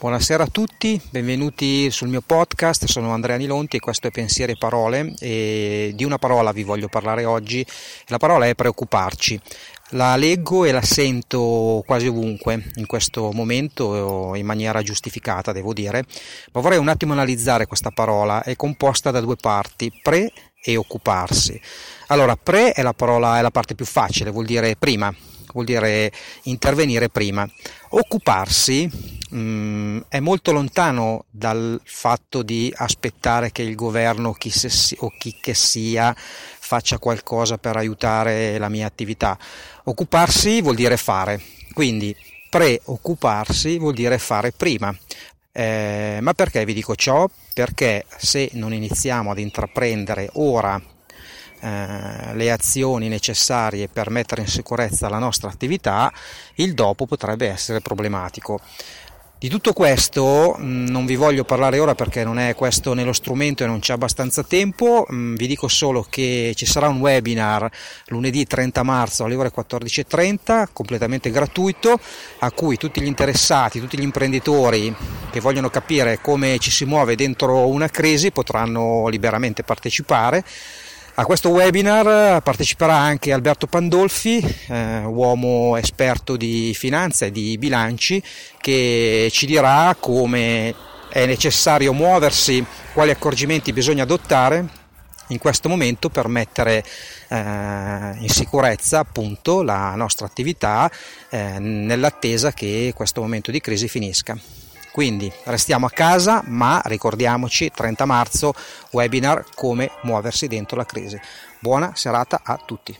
Buonasera a tutti, benvenuti sul mio podcast, sono Andrea Nilonti e questo è Pensieri e Parole e di una parola vi voglio parlare oggi, la parola è preoccuparci. La leggo e la sento quasi ovunque in questo momento in maniera giustificata, devo dire, ma vorrei un attimo analizzare questa parola, è composta da due parti, pre e occuparsi. Allora, pre è la parola, è la parte più facile, vuol dire prima, vuol dire intervenire prima. Occuparsi mh, mm, è molto lontano dal fatto di aspettare che il governo chi se, o chi che sia faccia qualcosa per aiutare la mia attività. Occuparsi vuol dire fare, quindi preoccuparsi vuol dire fare prima. Eh, ma perché vi dico ciò? Perché se non iniziamo ad intraprendere ora eh, le azioni necessarie per mettere in sicurezza la nostra attività, il dopo potrebbe essere problematico. Di tutto questo mm, non vi voglio parlare ora perché non è questo nello strumento e non c'è abbastanza tempo, mm, vi dico solo che ci sarà un webinar lunedì 30 marzo alle ore 14.30 completamente gratuito a cui tutti gli interessati, tutti gli imprenditori che vogliono capire come ci si muove dentro una crisi potranno liberamente partecipare a questo webinar parteciperà anche Alberto Pandolfi, eh, uomo esperto di finanza e di bilanci, che ci dirà come è necessario muoversi, quali accorgimenti bisogna adottare in questo momento per mettere eh, in sicurezza appunto la nostra attività eh, nell'attesa che questo momento di crisi finisca. Quindi restiamo a casa, ma ricordiamoci 30 marzo webinar come muoversi dentro la crisi. Buona serata a tutti.